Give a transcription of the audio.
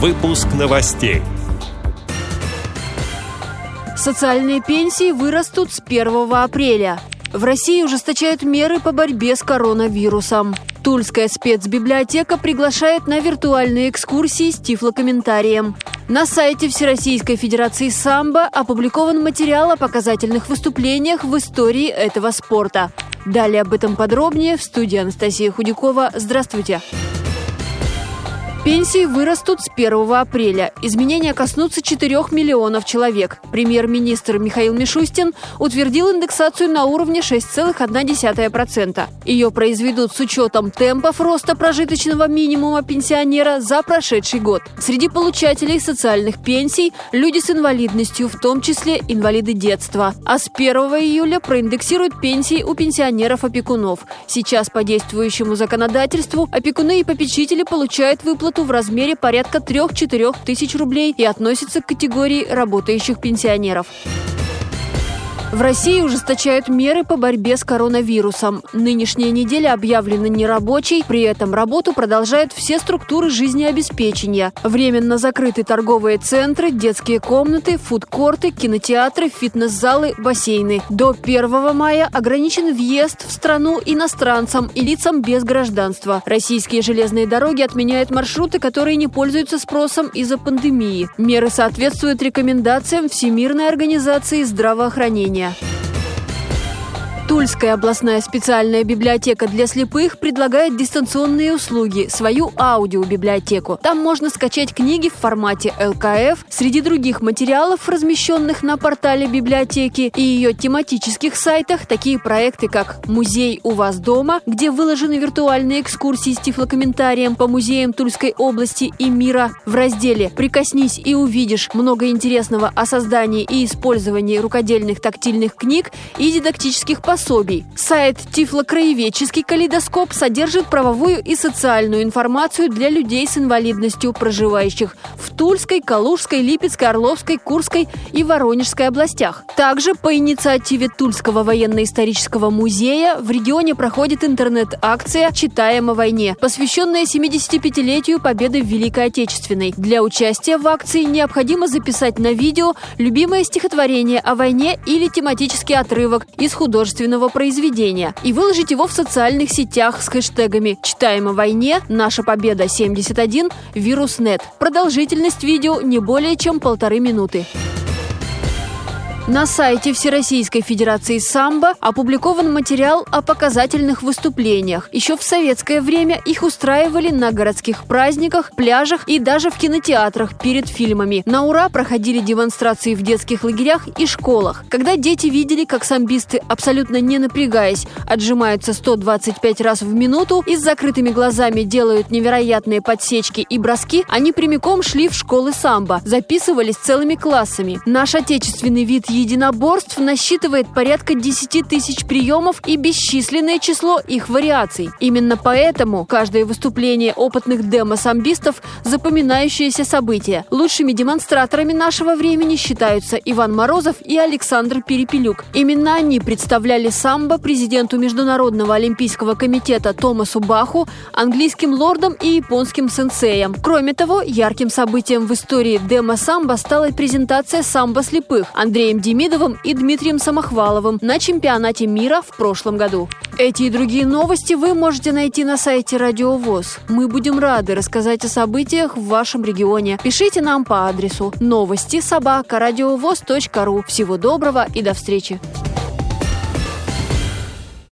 Выпуск новостей. Социальные пенсии вырастут с 1 апреля. В России ужесточают меры по борьбе с коронавирусом. Тульская спецбиблиотека приглашает на виртуальные экскурсии с тифлокомментарием. На сайте Всероссийской Федерации самбо опубликован материал о показательных выступлениях в истории этого спорта. Далее об этом подробнее в студии Анастасия Худякова. Здравствуйте! Здравствуйте! Пенсии вырастут с 1 апреля. Изменения коснутся 4 миллионов человек. Премьер-министр Михаил Мишустин утвердил индексацию на уровне 6,1%. Ее произведут с учетом темпов роста прожиточного минимума пенсионера за прошедший год. Среди получателей социальных пенсий – люди с инвалидностью, в том числе инвалиды детства. А с 1 июля проиндексируют пенсии у пенсионеров-опекунов. Сейчас по действующему законодательству опекуны и попечители получают выплату выплату в размере порядка 3-4 тысяч рублей и относится к категории работающих пенсионеров. В России ужесточают меры по борьбе с коронавирусом. Нынешняя неделя объявлена нерабочей, при этом работу продолжают все структуры жизнеобеспечения. Временно закрыты торговые центры, детские комнаты, фудкорты, кинотеатры, фитнес-залы, бассейны. До 1 мая ограничен въезд в страну иностранцам и лицам без гражданства. Российские железные дороги отменяют маршруты, которые не пользуются спросом из-за пандемии. Меры соответствуют рекомендациям Всемирной организации здравоохранения. Yeah. Тульская областная специальная библиотека для слепых предлагает дистанционные услуги, свою аудиобиблиотеку. Там можно скачать книги в формате ЛКФ. Среди других материалов, размещенных на портале библиотеки и ее тематических сайтах, такие проекты, как «Музей у вас дома», где выложены виртуальные экскурсии с тифлокомментарием по музеям Тульской области и мира. В разделе «Прикоснись и увидишь» много интересного о создании и использовании рукодельных тактильных книг и дидактических пособий пособий. Сайт Тифлокраеведческий калейдоскоп содержит правовую и социальную информацию для людей с инвалидностью, проживающих в Тульской, Калужской, Липецкой, Орловской, Курской и Воронежской областях. Также по инициативе Тульского военно-исторического музея в регионе проходит интернет-акция «Читаем о войне», посвященная 75-летию победы в Великой Отечественной. Для участия в акции необходимо записать на видео любимое стихотворение о войне или тематический отрывок из художественного художественного произведения и выложить его в социальных сетях с хэштегами «Читаем о войне», «Наша победа 71», «Вирус.нет». Продолжительность видео не более чем полторы минуты. На сайте Всероссийской Федерации самбо опубликован материал о показательных выступлениях. Еще в советское время их устраивали на городских праздниках, пляжах и даже в кинотеатрах перед фильмами. На ура проходили демонстрации в детских лагерях и школах. Когда дети видели, как самбисты, абсолютно не напрягаясь, отжимаются 125 раз в минуту и с закрытыми глазами делают невероятные подсечки и броски, они прямиком шли в школы самбо, записывались целыми классами. Наш отечественный вид единоборств насчитывает порядка 10 тысяч приемов и бесчисленное число их вариаций. Именно поэтому каждое выступление опытных демо-самбистов – запоминающееся событие. Лучшими демонстраторами нашего времени считаются Иван Морозов и Александр Перепелюк. Именно они представляли самбо президенту Международного олимпийского комитета Томасу Баху, английским лордам и японским сенсеям. Кроме того, ярким событием в истории демо-самбо стала презентация самбо слепых Андреем Демидовым и Дмитрием Самохваловым на чемпионате мира в прошлом году. Эти и другие новости вы можете найти на сайте Радио ВОЗ. Мы будем рады рассказать о событиях в вашем регионе. Пишите нам по адресу новости собака ру. Всего доброго и до встречи!